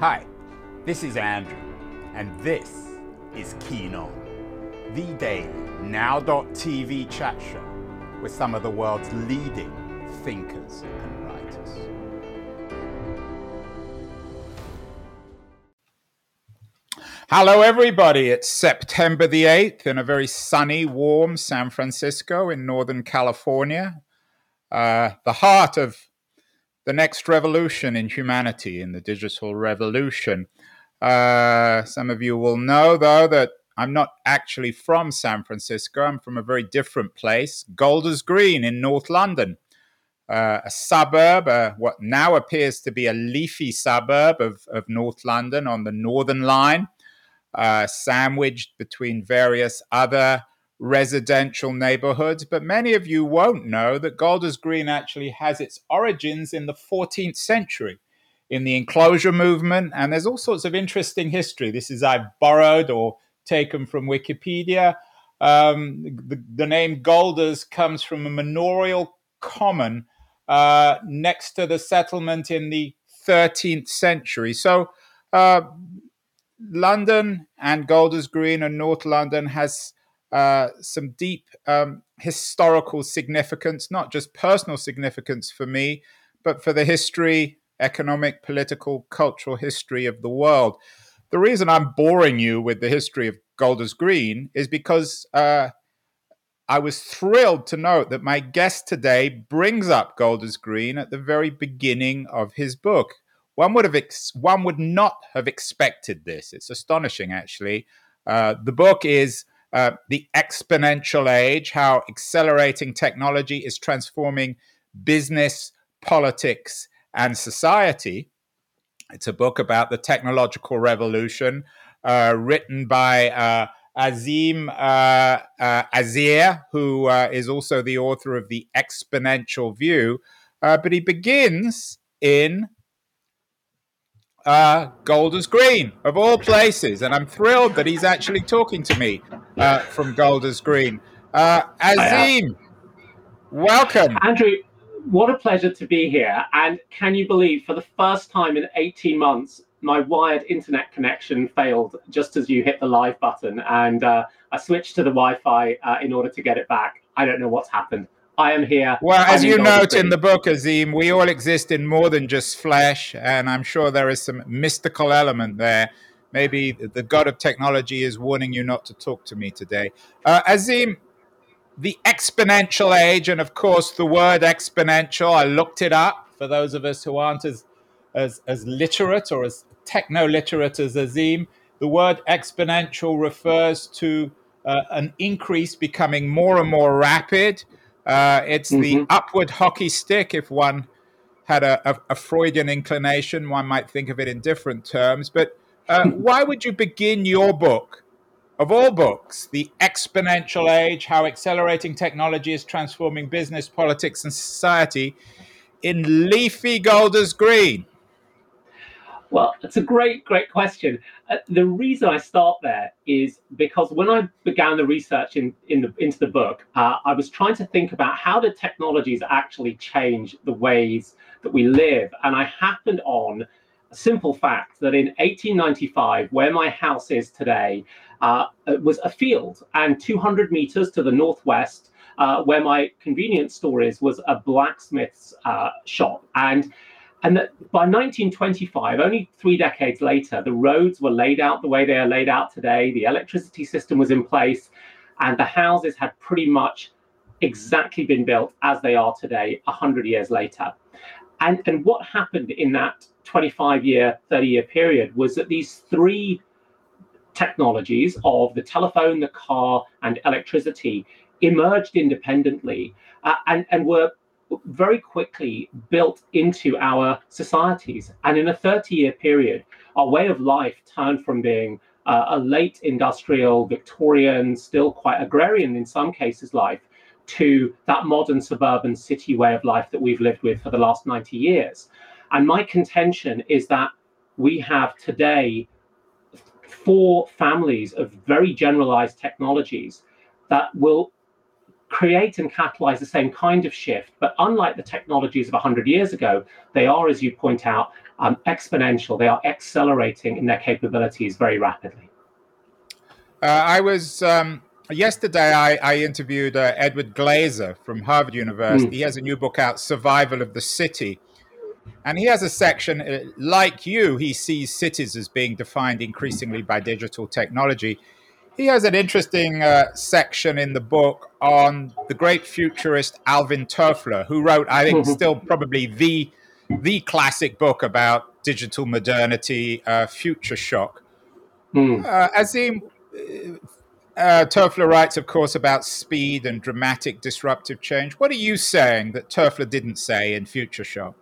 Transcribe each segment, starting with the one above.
Hi, this is Andrew, and this is Keen On, the daily now.tv chat show with some of the world's leading thinkers and writers. Hello, everybody. It's September the 8th in a very sunny, warm San Francisco in Northern California, uh, the heart of the next revolution in humanity, in the digital revolution. Uh, some of you will know, though, that I'm not actually from San Francisco. I'm from a very different place, Golders Green in North London, uh, a suburb, uh, what now appears to be a leafy suburb of, of North London on the Northern Line, uh, sandwiched between various other residential neighborhoods, but many of you won't know that Golders Green actually has its origins in the 14th century in the enclosure movement. And there's all sorts of interesting history. This is I've borrowed or taken from Wikipedia. Um, the, the, name Golders comes from a manorial common uh, next to the settlement in the 13th century. So, uh, London and Golders Green and North London has uh, some deep um, historical significance, not just personal significance for me, but for the history, economic, political, cultural history of the world. The reason I'm boring you with the history of Golders Green is because uh, I was thrilled to note that my guest today brings up Golders Green at the very beginning of his book. One would have ex- one would not have expected this. It's astonishing, actually. Uh, the book is uh, the exponential age, how accelerating technology is transforming business, politics, and society. It's a book about the technological revolution, uh, written by uh, Azeem uh, uh Azhar, who uh, is also the author of The Exponential View. but he begins in uh, Golders Green, of all places. And I'm thrilled that he's actually talking to me uh, from Golders Green. Uh, Azeem, welcome. Andrew, what a pleasure to be here. And can you believe, for the first time in 18 months, my wired internet connection failed just as you hit the live button. And uh, I switched to the Wi Fi uh, in order to get it back. I don't know what's happened. I am here. Well, as you note in the book, Azeem, we all exist in more than just flesh, and I'm sure there is some mystical element there. Maybe the god of technology is warning you not to talk to me today. Uh, Azeem, the exponential age, and of course the word exponential, I looked it up for those of us who aren't as as, as literate or as techno literate as Azeem. The word exponential refers to uh, an increase becoming more and more rapid uh, it's mm-hmm. the upward hockey stick. If one had a, a, a, Freudian inclination, one might think of it in different terms. But uh, why would you begin your book, of all books, The Exponential Age How Accelerating Technology is Transforming Business, Politics, and Society, in leafy Golders Green? Well, it's a great, great question. Uh, the reason I start there is because when I began the research in, in the, into the book, uh, I was trying to think about how did technologies actually change the ways that we live. And I happened on a simple fact that in 1895, where my house is today, uh, was a field, and 200 meters to the northwest, uh, where my convenience store is, was a blacksmith's uh, shop. And and that by 1925, only three decades later, the roads were laid out the way they are laid out today, the electricity system was in place, and the houses had pretty much exactly been built as they are today, 100 years later. And, and what happened in that 25 year, 30 year period was that these three technologies of the telephone, the car, and electricity emerged independently uh, and, and were very quickly built into our societies. And in a 30 year period, our way of life turned from being uh, a late industrial, Victorian, still quite agrarian in some cases life, to that modern suburban city way of life that we've lived with for the last 90 years. And my contention is that we have today four families of very generalized technologies that will create and catalyze the same kind of shift. But unlike the technologies of 100 years ago, they are, as you point out, um, exponential. They are accelerating in their capabilities very rapidly. Uh, I was um, yesterday. I, I interviewed uh, Edward Glaeser from Harvard University. Mm. He has a new book out, "Survival of the City," and he has a section uh, like you. He sees cities as being defined increasingly by digital technology. He has an interesting uh, section in the book on the great futurist Alvin Toffler, who wrote, I think, mm-hmm. still probably the the classic book about digital modernity, uh, Future Shock. Mm. Uh, Azeem, uh, Toffler writes, of course, about speed and dramatic disruptive change. What are you saying that Toffler didn't say in Future Shock?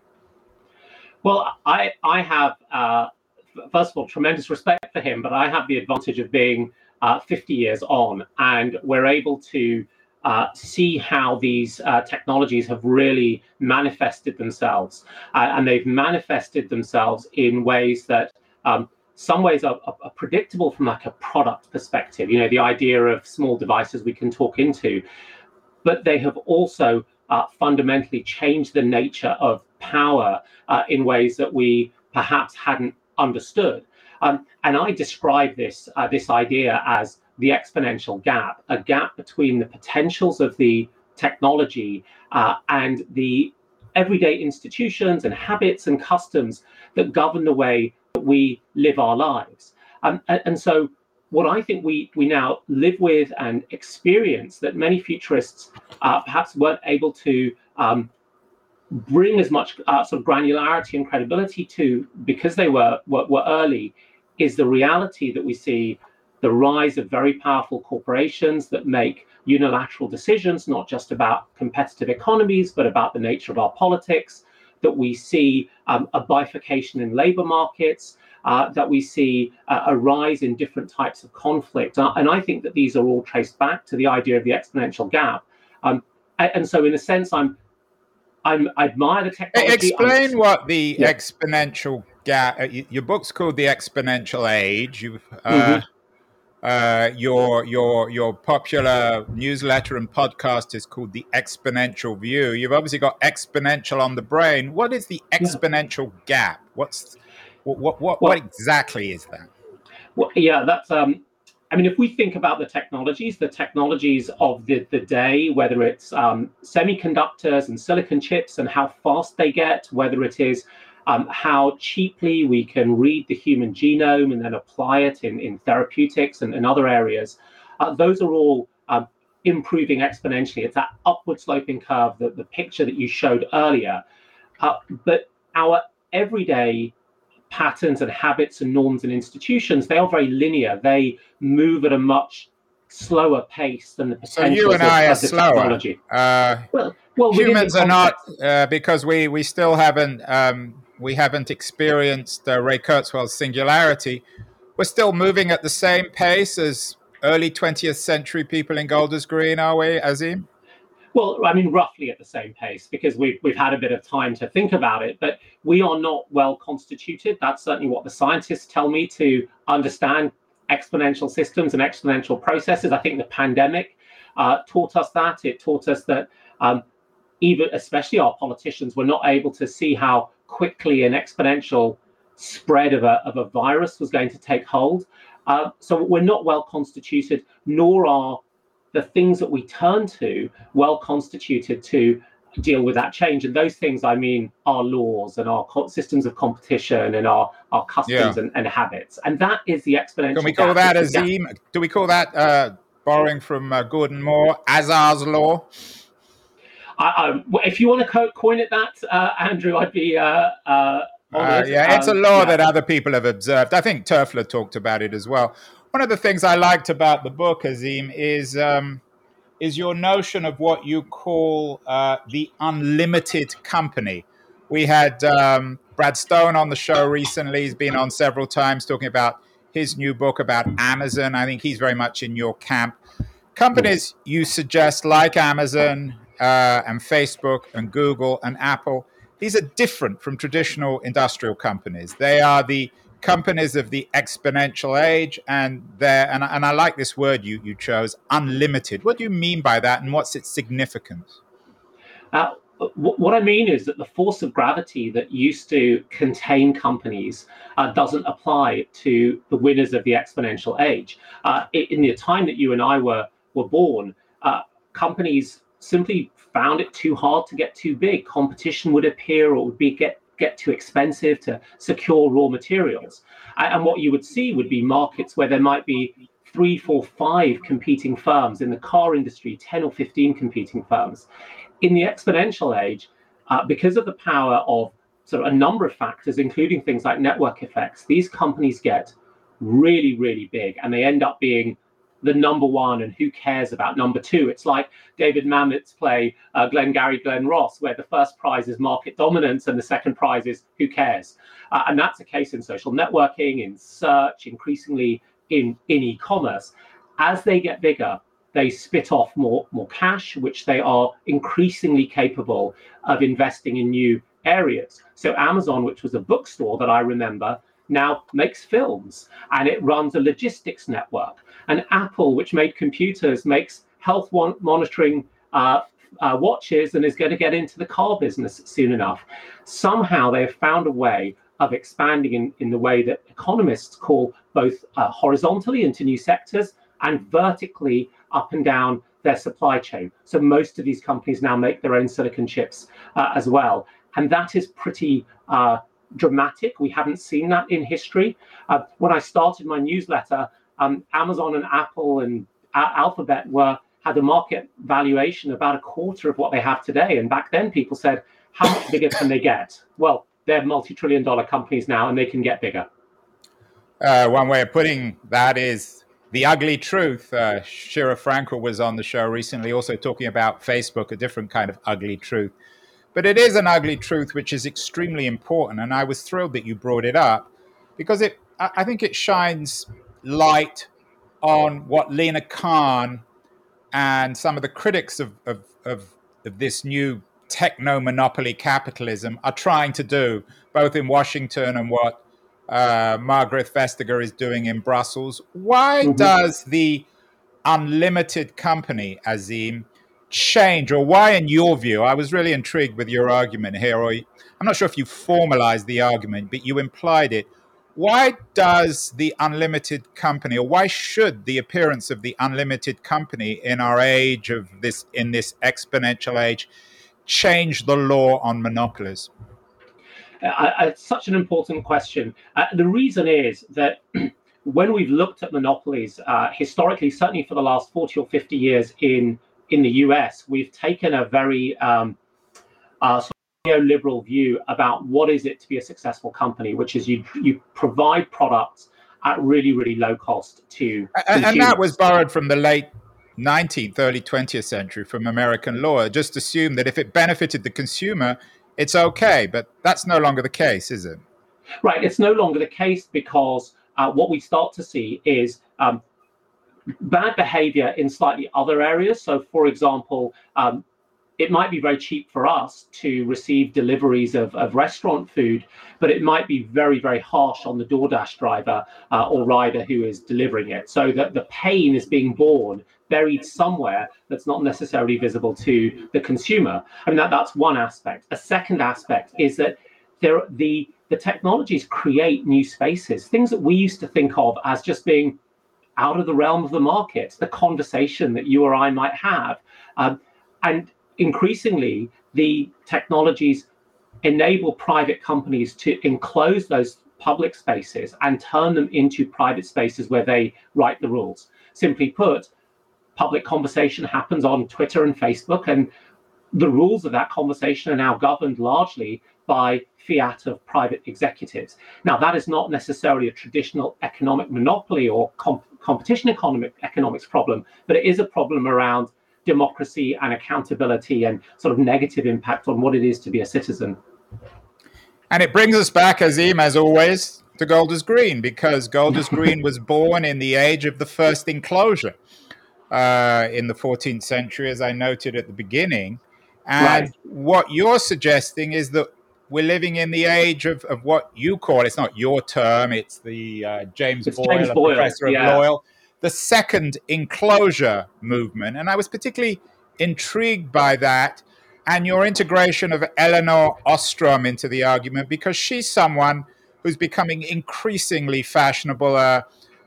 Well, I, I have, uh, first of all, tremendous respect for him, but I have the advantage of being uh, 50 years on, and we're able to uh, see how these uh, technologies have really manifested themselves. Uh, and they've manifested themselves in ways that um, some ways are, are, predictable from like a product perspective, you know, the idea of small devices we can talk into, but they have also uh, fundamentally changed the nature of power uh, in ways that we perhaps hadn't understood. Um, and I describe this uh, this idea as the exponential gap, a gap between the potentials of the technology uh, and the everyday institutions and habits and customs that govern the way that we live our lives. Um, and, and so what I think we we now live with and experience that many futurists uh, perhaps weren't able to um, bring as much uh, sort of granularity and credibility to because they were, were, were early is the reality that we see the rise of very powerful corporations that make unilateral decisions, not just about competitive economies, but about the nature of our politics, that we see um, a bifurcation in labor markets, uh, that we see uh, a rise in different types of conflict. Uh, and I think that these are all traced back to the idea of the exponential gap. Um, and so, in a sense, I'm I'm, I admire the technology. Explain I'm, what the yeah. exponential gap. Uh, your book's called The Exponential Age. You, uh, mm-hmm. uh, your your your popular newsletter and podcast is called The Exponential View. You've obviously got exponential on the brain. What is the exponential yeah. gap? What's what what what, well, what exactly is that? Well, yeah, that's um, I mean, if we think about the technologies, the technologies of the, the day, whether it's um, semiconductors and silicon chips and how fast they get, whether it is um, how cheaply we can read the human genome and then apply it in, in therapeutics and, and other areas, uh, those are all um, improving exponentially. It's that upward sloping curve, that the picture that you showed earlier. Uh, but our everyday patterns and habits and norms and institutions, they are very linear. They move at a much slower pace than the potential. So you and I are slower. Uh, well, well, humans are not uh, because we we still haven't um, we haven't experienced uh, Ray Kurzweil's singularity. We're still moving at the same pace as early 20th century people in Golders Green, are we, Azeem? Well, I mean, roughly at the same pace because we've, we've had a bit of time to think about it, but we are not well constituted. That's certainly what the scientists tell me to understand exponential systems and exponential processes. I think the pandemic uh, taught us that. It taught us that um, even, especially our politicians, were not able to see how quickly an exponential spread of a, of a virus was going to take hold. Uh, so we're not well constituted, nor are the things that we turn to well constituted to deal with that change. And those things, I mean, our laws and our systems of competition and our, our customs yeah. and, and, habits. And that is the exponential. Can we call that Azeem? Do we call that, uh, borrowing from uh, Gordon Moore, Azhar's Law? I, I, if you want to coin it that, uh, Andrew, I'd be. Uh, uh, uh yeah, it's a um, law yeah. that other people have observed. I think Toffler talked about it as well one of the things I liked about the book, Azeem, is um, is your notion of what you call uh, the unlimited company. We had um, Brad Stone on the show recently. He's been on several times talking about his new book about Amazon. I think he's very much in your camp. Companies you suggest, like Amazon uh, and Facebook and Google and Apple, these are different from traditional industrial companies. They are the companies of the exponential age and there and, and I like this word you, you chose unlimited what do you mean by that and what's its significance uh, what I mean is that the force of gravity that used to contain companies uh, doesn't apply to the winners of the exponential age. Uh, in the time that you and I were were born, uh, companies simply found it too hard to get too big. Competition would appear or would be get get too expensive to secure raw materials. And what you would see would be markets where there might be three, four, five competing firms in the car industry, 10 or 15 competing firms in the exponential age, uh, because of the power of sort of a number of factors, including things like network effects, these companies get really, really big and they end up being the number one and who cares about number two. It's like david mamet's play uh, glengarry glen ross where the first prize is market dominance and the second prize is who cares. Uh, and that's the case in social networking in search increasingly in in e-commerce. As they get bigger they spit off more, more cash, which they are increasingly capable of investing in new areas. So Amazon, which was a bookstore that I remember, now makes films and it runs a logistics network. And Apple, which made computers, makes health monitoring uh, uh, watches and is going to get into the car business soon enough. Somehow they have found a way of expanding in, in the way that economists call both uh, horizontally into new sectors and vertically up and down their supply chain. So most of these companies now make their own silicon chips uh, as well. And that is pretty uh, dramatic. We haven't seen that in history. Uh, when I started my newsletter, um, Amazon and Apple and Alphabet were had a market valuation about a quarter of what they have today. And back then, people said, "How much bigger can they get?" Well, they're multi-trillion-dollar companies now, and they can get bigger. Uh, one way of putting that is the ugly truth. Uh, Sheera Frenkel was on the show recently, also talking about Facebook, a different kind of ugly truth. But it is an ugly truth which is extremely important, and I was thrilled that you brought it up because it. I think it shines light on what Lina Khan and some of the critics of, of, of, of this new techno monopoly capitalism are trying to do, both in Washington and what uh, Margrethe Vestager is doing in Brussels. Why mm-hmm. does the unlimited company, Azeem, change, or why, in your view, I was really intrigued with your argument here, or I'm not sure if you formalized the argument, but you implied it. Why does the unlimited company, or why should the appearance of the unlimited company in our age of this, in this exponential age, change the law on monopolies? Uh, it's such an important question. Uh, the reason is that when we've looked at monopolies uh, historically, certainly for the last 40 or 50 years in, in the US, we've taken a very um, uh, neoliberal view about what is it to be a successful company, which is you, you provide products at really, really low cost to. And, and that was borrowed from the late 19th, early 20th century from American law. Just assume that if it benefited the consumer, it's okay, but that's no longer the case, is it? Right, it's no longer the case because uh, what we start to see is um, bad behavior in slightly other areas. So, for example, um, it might be very cheap for us to receive deliveries of, of restaurant food, but it might be very, very harsh on the DoorDash driver uh, or rider who is delivering it. So that the pain is being borne buried somewhere that's not necessarily visible to the consumer. I mean, that, that's one aspect. A second aspect is that there the the technologies create new spaces, things that we used to think of as just being out of the realm of the market, the conversation that you or I might have. Um, and increasingly, the technologies enable private companies to enclose those public spaces and turn them into private spaces where they write the rules. Simply put, public conversation happens on Twitter and Facebook, and the rules of that conversation are now governed largely by fiat of private executives. Now, that is not necessarily a traditional economic monopoly or comp- competition economic economics problem, but it is a problem around democracy and accountability and sort of negative impact on what it is to be a citizen. And it brings us back, Azeem, as always, to Golders Green, because Golders Green was born in the age of the first enclosure uh, in the 14th century, as I noted at the beginning. And right. what you're suggesting is that we're living in the age of, of what you call it's not your term, it's the uh, James, it's Boyle, James Boyle, professor yeah. of Loyal, the second enclosure movement. And I was particularly intrigued by that. and your integration of Elinor Ostrom into the argument because she's someone who's becoming increasingly fashionable, uh,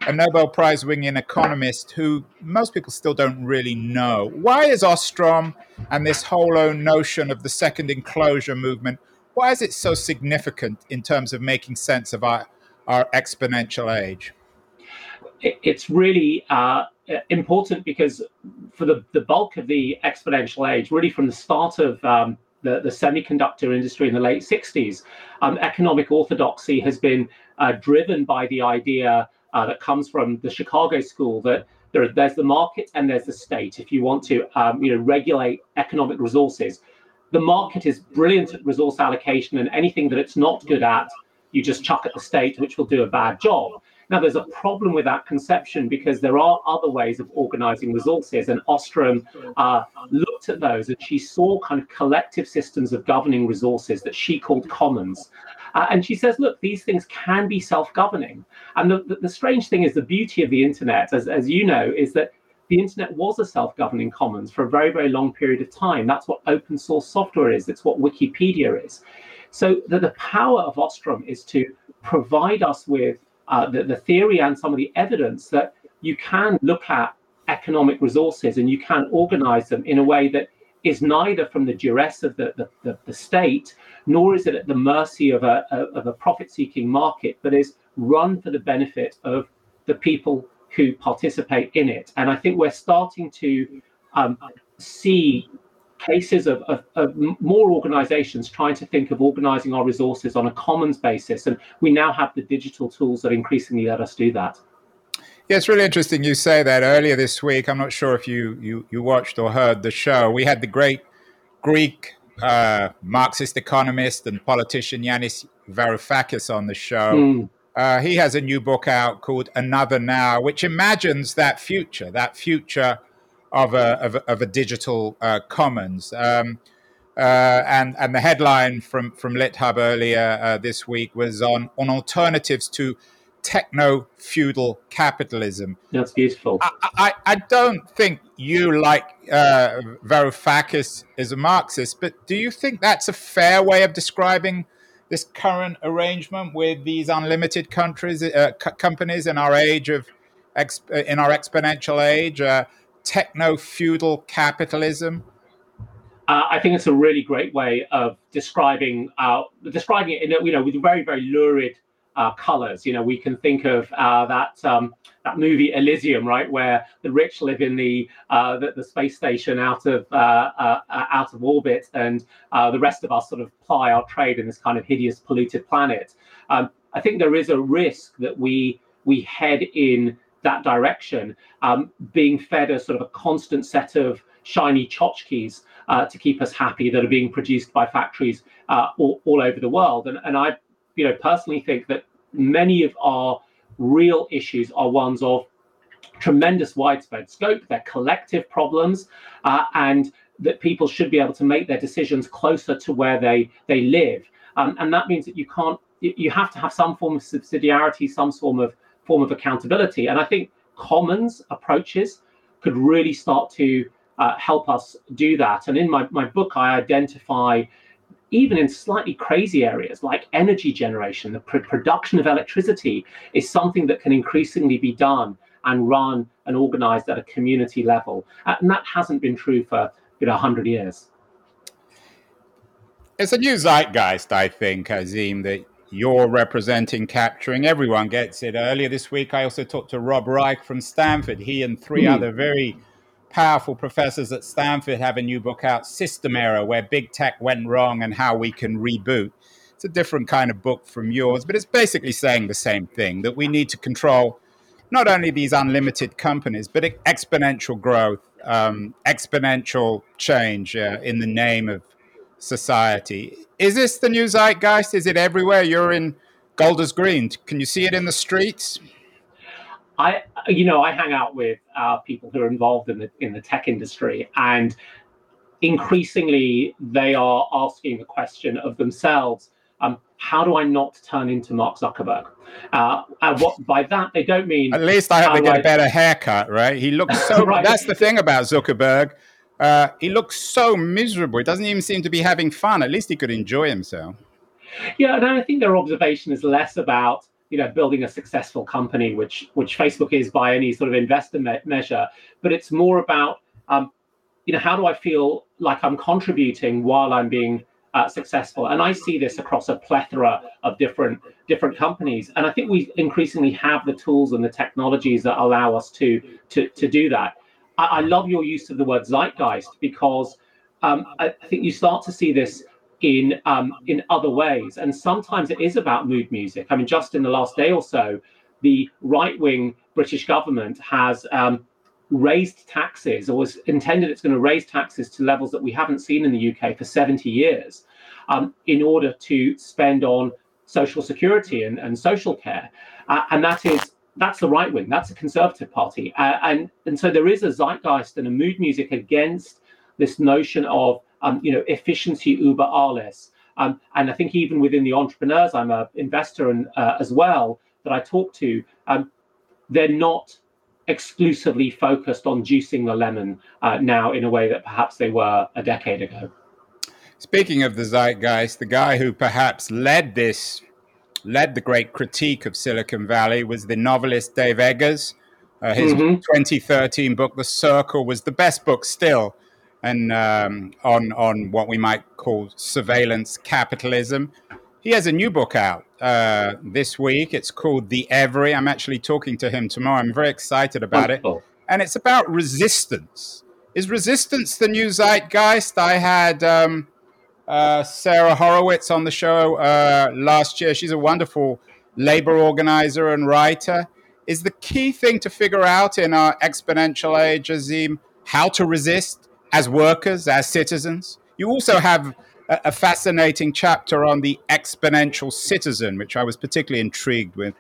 a Nobel Prize winning economist who most people still don't really know. Why is Ostrom and this whole notion of the second enclosure movement, why is it so significant in terms of making sense of our, our exponential age? It's really uh, important because for the, the bulk of the exponential age, really from the start of um, the, the semiconductor industry in the late 60s, um, economic orthodoxy has been uh, driven by the idea uh, that comes from the Chicago school that there, there's the market and there's the state. If you want to, um, you know, regulate economic resources, the market is brilliant at resource allocation, and anything that it's not good at, you just chuck at the state, which will do a bad job. Now, there's a problem with that conception because there are other ways of organizing resources, and Ostrom uh, looked at those and she saw kind of collective systems of governing resources that she called commons. Uh, and she says, look, these things can be self governing. And the, the, the, strange thing is, the beauty of the internet, as, as you know, is that the internet was a self governing commons for a very, very long period of time. That's what open source software is, it's what Wikipedia is. So the, the power of Ostrom is to provide us with uh, the, the theory and some of the evidence that you can look at economic resources and you can organize them in a way that is neither from the duress of the, the, the, the state, nor is it at the mercy of a, of a profit seeking market, but is run for the benefit of the people who participate in it. And I think we're starting to um, see cases of, of, of, more organizations trying to think of organizing our resources on a commons basis. And we now have the digital tools that increasingly let us do that. Yeah, it's really interesting you say that earlier this week. I'm not sure if you, you, you watched or heard the show. We had the great Greek uh, Marxist economist and politician Yanis Varoufakis on the show. Mm. Uh, he has a new book out called Another Now, which imagines that future, that future of a, of a, of a digital uh, commons. Um, uh, and and the headline from from LitHub earlier uh, this week was on on alternatives to techno feudal capitalism. That's beautiful. I, I, I don't think you like uh, Varoufakis is a Marxist, but do you think that's a fair way of describing this current arrangement with these unlimited countries, uh, c- companies in our age of exp- in our exponential age? Uh, techno feudal capitalism? Uh, I think it's a really great way of describing uh, describing it in you know with very very lurid uh, colors. You know, we can think of uh, that um, that movie Elysium, right, where the rich live in the uh, the, the, space station out of uh, out of orbit, and the rest of us sort of ply our trade in this kind of hideous polluted planet. Um, I think there is a risk that we we head in that direction, um, being fed a sort of a constant set of shiny tchotchkes uh, to keep us happy that are being produced by factories uh, all, all, over the world. And, and I, you know, personally think that many of our real issues are ones of tremendous widespread scope. They're collective problems, uh, and that people should be able to make their decisions closer to where they they live. Um, and that means that you can't. You have to have some form of subsidiarity, some form of form of accountability. And I think commons approaches could really start to uh, help us do that. And in my, my book, I identify even in slightly crazy areas like energy generation, the pr- production of electricity is something that can increasingly be done and run and organized at a community level. Uh, and that hasn't been true for you know 100 years. It's a new zeitgeist, I think, Azeem, that you're representing capturing. Everyone gets it. Earlier this week, I also talked to Rob Reich from Stanford. He and three mm. other very powerful professors at Stanford have a new book out, System Error, where big tech went wrong and how we can reboot. It's a different kind of book from yours, but it's basically saying the same thing that we need to control not only these unlimited companies, but exponential growth, um, exponential change uh, in the name of society. Is this the new zeitgeist? Is it everywhere? You're in Golders Green. Can you see it in the streets? I, you know, I hang out with uh, people who are involved in the in the tech industry, and increasingly they are asking the question of themselves: um, How do I not turn into Mark Zuckerberg? Uh, and what by that they don't mean. At least I have to get I, a better haircut, right? He looks so. right. That's the thing about Zuckerberg uh, he looks so miserable. He doesn't even seem to be having fun. At least he could enjoy himself. Yeah, and I think their observation is less about you know building a successful company, which which Facebook is by any sort of investor me- measure, but it's more about um, you know how do I feel like I'm contributing while I'm being uh, successful, and I see this across a plethora of different different companies, and I think we increasingly have the tools and the technologies that allow us to to to do that. I, I love your use of the word zeitgeist because um, I, I think you start to see this in um, in other ways. And sometimes it is about mood music. I mean, just in the last day or so, the right wing British government has um, raised taxes or was intended it's going to raise taxes to levels that we haven't seen in the UK for 70 years um, in order to spend on social security and, and social care. Uh, and that is that's the right wing, that's a conservative party. Uh, and, and so there is a zeitgeist and a mood music against this notion of um, you know, efficiency über alles. Um, and I think even within the entrepreneurs, I'm an investor and uh, as well that I talk to, um, they're not exclusively focused on juicing the lemon uh, now in a way that perhaps they were a decade ago. Speaking of the zeitgeist, the guy who perhaps led this, led the great critique of Silicon Valley was the novelist Dave Eggers. Uh, his mm-hmm. 2013 book, The Circle, was the best book still and um, on on what we might call surveillance capitalism. He has a new book out uh, this week. It's called The Every. I'm actually talking to him tomorrow. I'm very excited about Wonderful. it, and it's about resistance. Is resistance the new zeitgeist? I had um, uh, Sara Horowitz on the show uh, last year. She's a wonderful labor organizer and writer. Is the key thing to figure out in our exponential age, Azeem, how to resist? As workers, as citizens. You also have a, a fascinating chapter on the exponential citizen, which I was particularly intrigued with.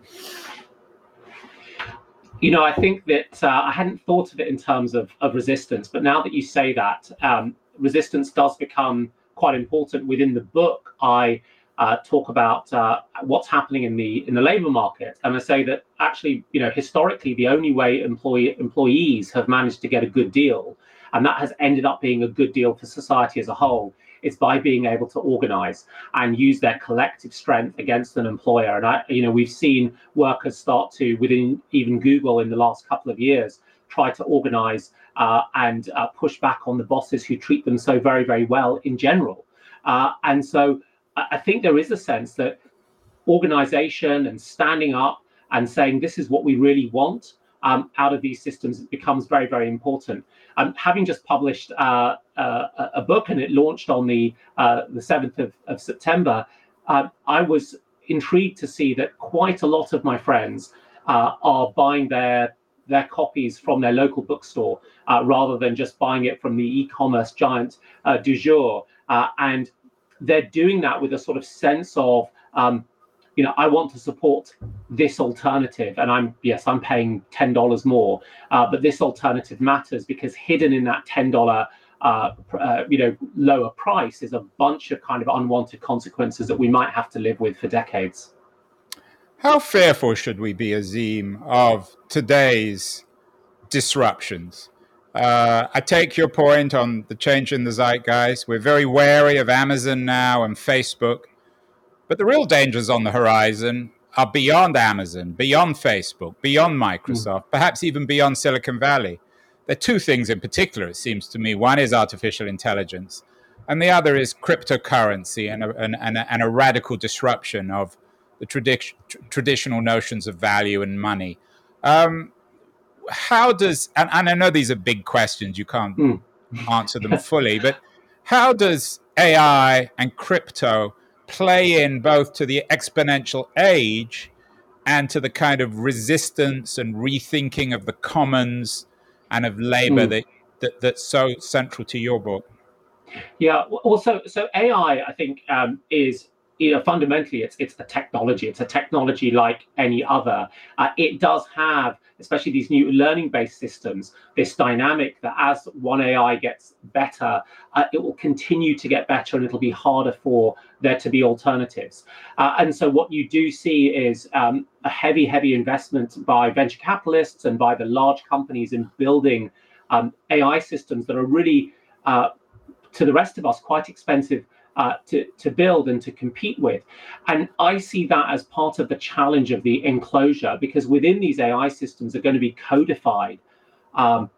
You know, I think that uh, I hadn't thought of it in terms of, of resistance, but now that you say that, um, resistance does become quite important within the book. I uh, talk about uh, what's happening in the in the labour market, and I say that actually, you know, historically, the only way employee employees have managed to get a good deal and that has ended up being a good deal for society as a whole It's by being able to organize and use their collective strength against an employer. And i you know we've seen workers start to within even google in the last couple of years try to organize uh, and uh, push back on the bosses who treat them so very very well in general. Uh, and so i think there is a sense that organization and standing up and saying this is what we really want um, out of these systems it becomes very, very important. Um, having just published uh, uh, a book and it launched on the uh, the seventh of, of September, uh, I was intrigued to see that quite a lot of my friends uh, are buying their their copies from their local bookstore uh, rather than just buying it from the e-commerce giant du jour, and they're doing that with a sort of sense of um, you know, I want to support this alternative, and I'm yes, I'm paying ten dollars more, uh, but this alternative matters because hidden in that ten dollar, uh, uh, you know, lower price is a bunch of kind of unwanted consequences that we might have to live with for decades. How fearful should we be, Azeem, of today's disruptions? Uh, I take your point on the change in the zeitgeist. We're very wary of Amazon now and Facebook. But the real dangers on the horizon are beyond Amazon, beyond Facebook, beyond Microsoft, mm. perhaps even beyond Silicon Valley. There are two things in particular, it seems to me. One is artificial intelligence, and the other is cryptocurrency and a, and, and a, and a radical disruption of the tradi- tr- traditional notions of value and money. Um, how does, and, and, I know these are big questions, you can't mm. answer them fully, but how does AI and crypto play in both to the exponential age and to the kind of resistance and rethinking of the commons and of labor mm. that, that, that's so central to your book. Yeah, well, so so AI, I think, um, is you know fundamentally it's it's a technology. It's a technology like any other. Uh, it does have especially these new learning based systems, this dynamic that as one AI gets better, uh, it will continue to get better and it'll be harder for there to be alternatives. Uh, and so, what you do see is um, a heavy, heavy investment by venture capitalists and by the large companies in building um, AI systems that are really uh, to the rest of us, quite expensive uh, to, to build and to compete with. And I see that as part of the challenge of the enclosure because within these AI systems are going to be codified um,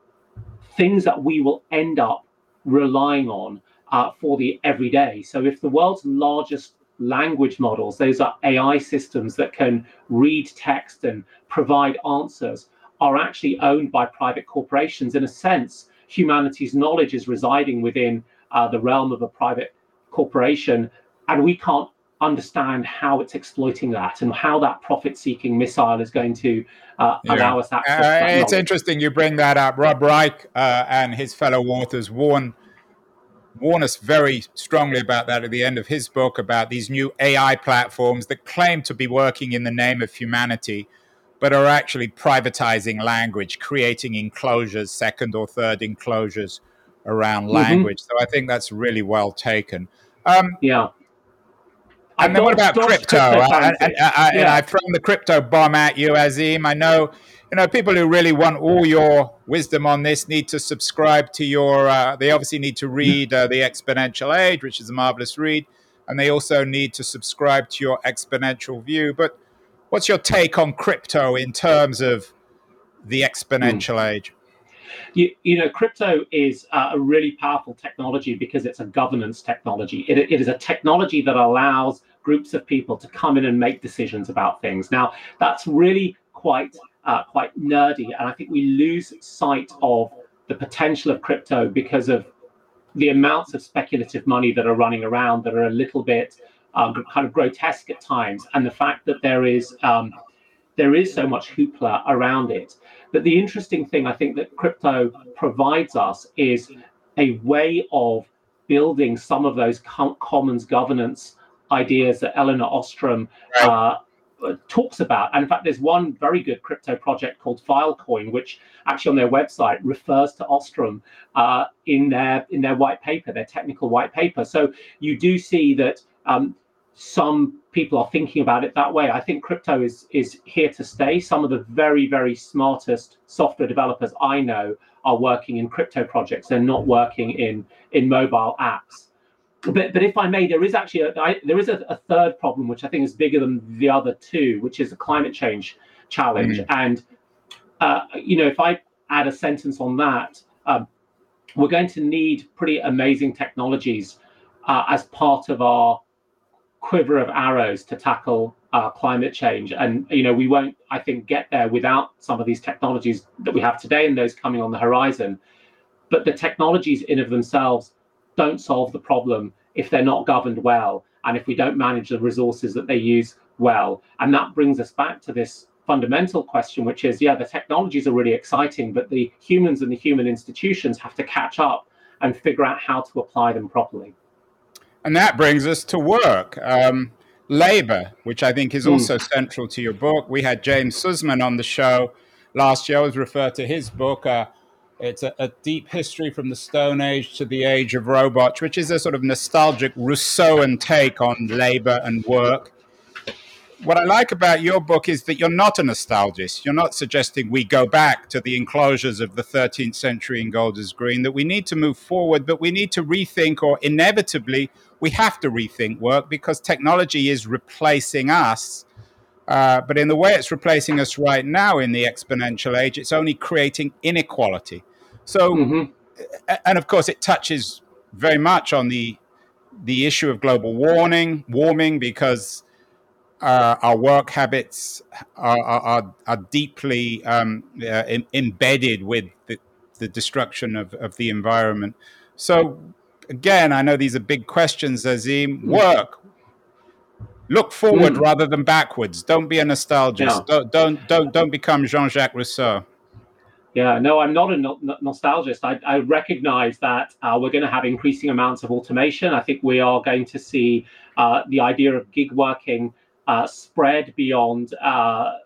things that we will end up relying on uh, for the everyday. So if the world's largest language models, those are AI systems that can read text and provide answers, are actually owned by private corporations. In a sense, humanity's knowledge is residing within uh, the realm of a private corporation, and we can't understand how it's exploiting that and how that profit-seeking missile is going to uh, yeah. allow us access. Uh, it's interesting you bring that up. Rob Reich uh, and his fellow authors warn warn us very strongly about that at the end of his book about these new AI platforms that claim to be working in the name of humanity, but are actually privatizing language, creating enclosures, second or third enclosures around mm-hmm. language. So I think that's really well taken. Um, yeah. And then what about crypto? I, I, I, yeah. I thrown the crypto bomb at you, Azeem. I know, you know, people who really want all your wisdom on this need to subscribe to your. Uh, they obviously need to read uh, the Exponential Age, which is a marvelous read, and they also need to subscribe to your Exponential View. But what's your take on crypto in terms of the Exponential mm. Age? You, you know, crypto is a really powerful technology because it's a governance technology. It, it is a technology that allows groups of people to come in and make decisions about things. Now, that's really quite uh, quite nerdy, and I think we lose sight of the potential of crypto because of the amounts of speculative money that are running around that are a little bit uh, kind of grotesque at times, and the fact that there is um, there is so much hoopla around it. But the interesting thing I think that crypto provides us is a way of building some of those com- commons governance ideas that Elinor Ostrom uh, talks about. And in fact, there's one very good crypto project called Filecoin, which actually on their website refers to Ostrom uh, in their in their white paper, their technical white paper. So you do see that um, some people are thinking about it that way. I think crypto is is here to stay. Some of the very very smartest software developers I know are working in crypto projects. They're not working in in mobile apps. But but if I may, there is actually a, I, there is a, a, third problem which I think is bigger than the other two, which is a climate change challenge. Mm. And uh, you know, if I add a sentence on that, um, we're going to need pretty amazing technologies uh, as part of our quiver of arrows to tackle uh, climate change. And you know, we won't, I think, get there without some of these technologies that we have today and those coming on the horizon. But the technologies in of themselves don't solve the problem if they're not governed well and if we don't manage the resources that they use well. And that brings us back to this fundamental question, which is, yeah, the technologies are really exciting, but the humans and the human institutions have to catch up and figure out how to apply them properly. And that brings us to work. Um, labor, which I think is hmm. also mm. central to your book. We had James Suzman on the show last year. I was referred to his book. Uh, it's a, a, deep history from the Stone Age to the age of robots, which is a sort of nostalgic Rousseauan take on labor and work what I like about your book is that you're not a nostalgist. You're not suggesting we go back to the enclosures of the 13th century in Golders Green, that we need to move forward, but we need to rethink, or inevitably, we have to rethink work because technology is replacing us. Uh, but in the way it's replacing us right now in the exponential age, it's only creating inequality. So, mm-hmm. and of course, it touches very much on the the issue of global warming, warming because uh, our work habits are, are, are deeply um, uh, embedded with the, the destruction of, of the environment. So, again, I know these are big questions, Azeem. Work. Look forward mm. rather than backwards. Don't be a nostalgist. Yeah. Don't, don't, don't, don't become Jean Jacques Rousseau. Yeah, no, I'm not a no- nostalgist. I, I recognize that uh, we're going to have increasing amounts of automation. I think we are going to see uh, the idea of gig working uh, spread beyond uh,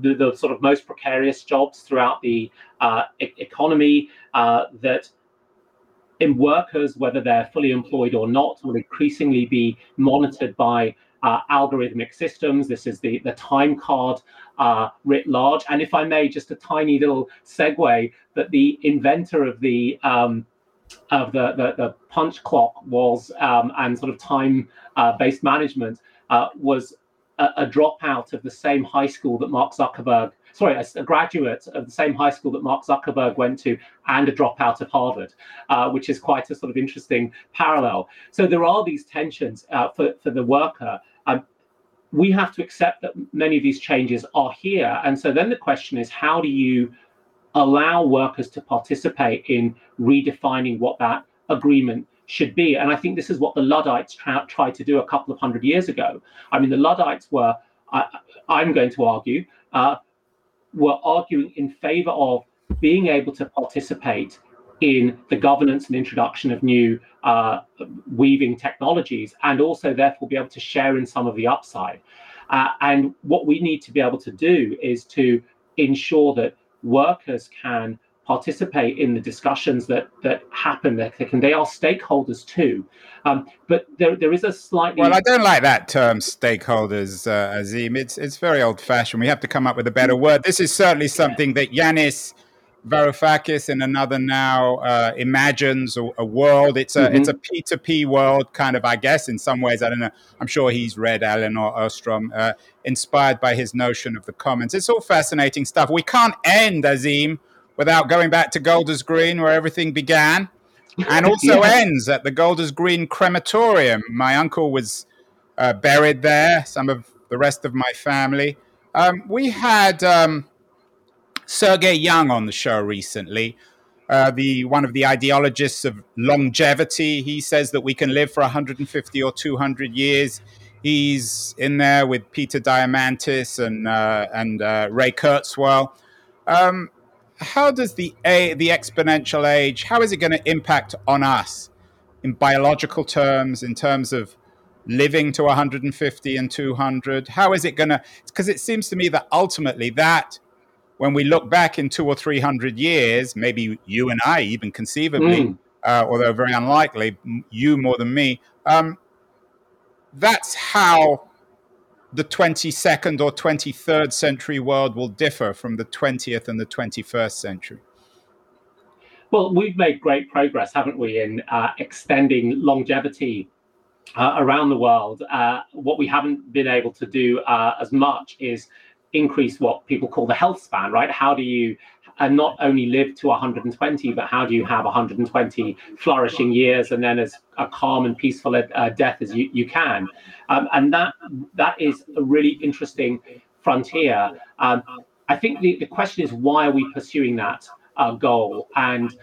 the, the, sort of most precarious jobs throughout the uh, e- economy. Uh, that in workers, whether they're fully employed or not, will increasingly be monitored by uh, algorithmic systems. This is the, the time card uh, writ large. And if I may, just a tiny little segue that the inventor of the um, of the, the, the punch clock was um, and sort of time uh, based management uh, was a, a, dropout of the same high school that Mark Zuckerberg, sorry, a, a, graduate of the same high school that Mark Zuckerberg went to and a dropout of Harvard, uh, which is quite a sort of interesting parallel. So there are these tensions uh, for, for the worker. Um, we have to accept that many of these changes are here. And so then the question is how do you allow workers to participate in redefining what that agreement should be. And I think this is what the Luddites tra- tried to do a couple of hundred years ago. I mean, the Luddites were, I, am going to argue, uh, were arguing in favor of being able to participate in the governance and introduction of new uh, weaving technologies and also therefore be able to share in some of the upside. Uh, and what we need to be able to do is to ensure that workers can participate in the discussions that that happen. They can they are stakeholders too, um, but there there is a slightly well. I don't like that term stakeholders, uh, Azeem. It's it's very old fashioned. We have to come up with a better word. This is certainly something that Yanis Varoufakis and another now uh, imagines a, a, world. It's a mm-hmm. it's a P two P world, kind of. I guess in some ways, I don't know. I'm sure he's read Elinor Ostrom, uh, inspired by his notion of the commons. It's all fascinating stuff. We can't end Azeem without going back to Golders Green, where everything began, and also yeah. ends at the Golders Green crematorium. My uncle was uh, buried there. Some of the rest of my family. Um, we had. Um, Sergey Young on the show recently. Uh, the one of the ideologists of longevity. He says that we can live for 150 or 200 years. He's in there with Peter Diamandis and uh, and uh, Ray Kurzweil. Um, how does the a the exponential age? How is it going to impact on us in biological terms? In terms of living to 150 and 200? How is it going to? Because it seems to me that ultimately that when we look back in two or three hundred years, maybe you and I even conceivably, mm. uh, although very unlikely, you more than me, um, that's how the 22nd or 23rd century world will differ from the 20th and the 21st century. Well, we've made great progress, haven't we, in uh, extending longevity uh, around the world. Uh, what we haven't been able to do uh, as much is increase what people call the health span, right? How do you uh, not only live to 120, but how do you have 120 flourishing years and then as a calm and peaceful uh, death as you, you can? Um, and that that is a really interesting frontier. Um, I think the, the question is why are we pursuing that uh, goal and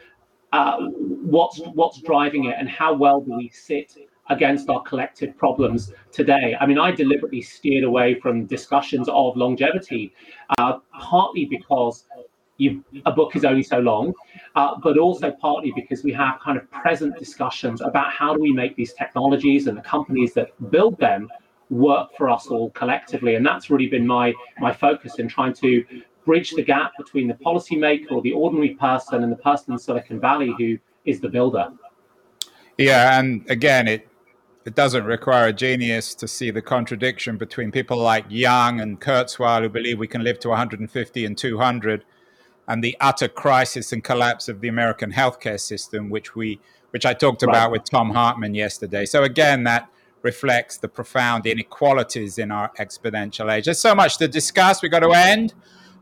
uh, what's what's driving it and how well do we sit against our collective problems today. I mean, I deliberately steered away from discussions of longevity, uh, partly because you, a book is only so long, uh, but also partly because we have kind of present discussions about how do we make these technologies and the companies that build them work for us all collectively. And that's really been my my focus in trying to bridge the gap between the policymaker or the ordinary person and the person in Silicon Valley who is the builder. Yeah, and again, it it doesn't require a genius to see the contradiction between people like Young and Kurzweil, who believe we can live to 150 and 200, and the utter crisis and collapse of the American healthcare system, which we, which I talked right. about with Thom Hartmann yesterday. So again, that reflects the profound inequalities in our exponential age. There's so much to discuss. We've got to end.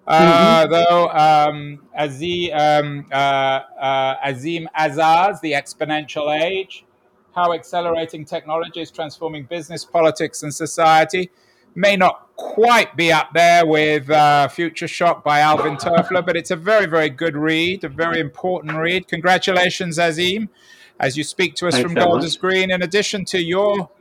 Uh, mm-hmm. Though um, Azeem, um, uh, uh, Azeem Azhar, the exponential age, how accelerating technology is transforming business, politics, and society. May not quite be up there with uh, Future Shock by Alvin Toffler, but it's a very, very good read, a very important read. Congratulations, Azeem, as you speak to us Thanks from Golders Green. In addition to your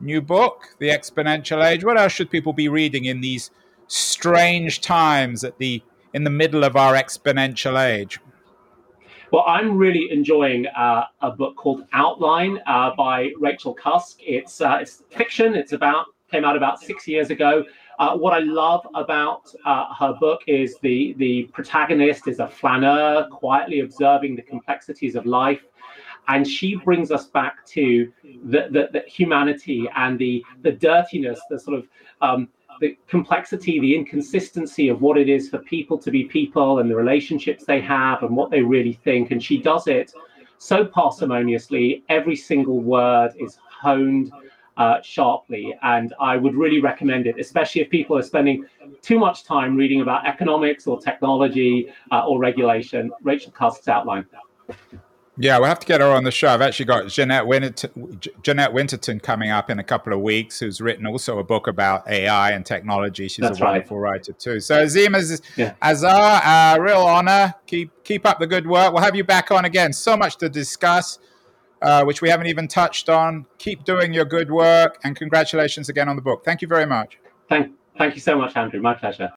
new book, The Exponential Age, what else should people be reading in these strange times at the in the middle of our exponential age? Well, I'm really enjoying uh, a book called Outline uh, by Rachel Cusk. It's uh, it's fiction. It's about came out about six years ago. Uh, what I love about uh, her book is the the protagonist is a flaneur, quietly observing the complexities of life, and she brings us back to the, the, the humanity and the the dirtiness, the sort of um, the complexity, the inconsistency of what it is for people to be people and the relationships they have and what they really think. And she does it so parsimoniously. Every single word is honed uh, sharply, and I would really recommend it, especially if people are spending too much time reading about economics or technology uh, or regulation. Rachel Cusk's outline. Yeah, we'll have to get her on the show. I've actually got Jeanette Winterson, Jeanette Winterson coming up in a couple of weeks, who's written also a book about AI and technology. She's That's a wonderful right. writer too. So Azeem yeah. Azhar, uh, real honor. Keep keep up the good work. We'll have you back on again. So much to discuss, uh, which we haven't even touched on. Keep doing your good work, and congratulations again on the book. Thank you very much. Thank, thank you so much, Andrew. My pleasure.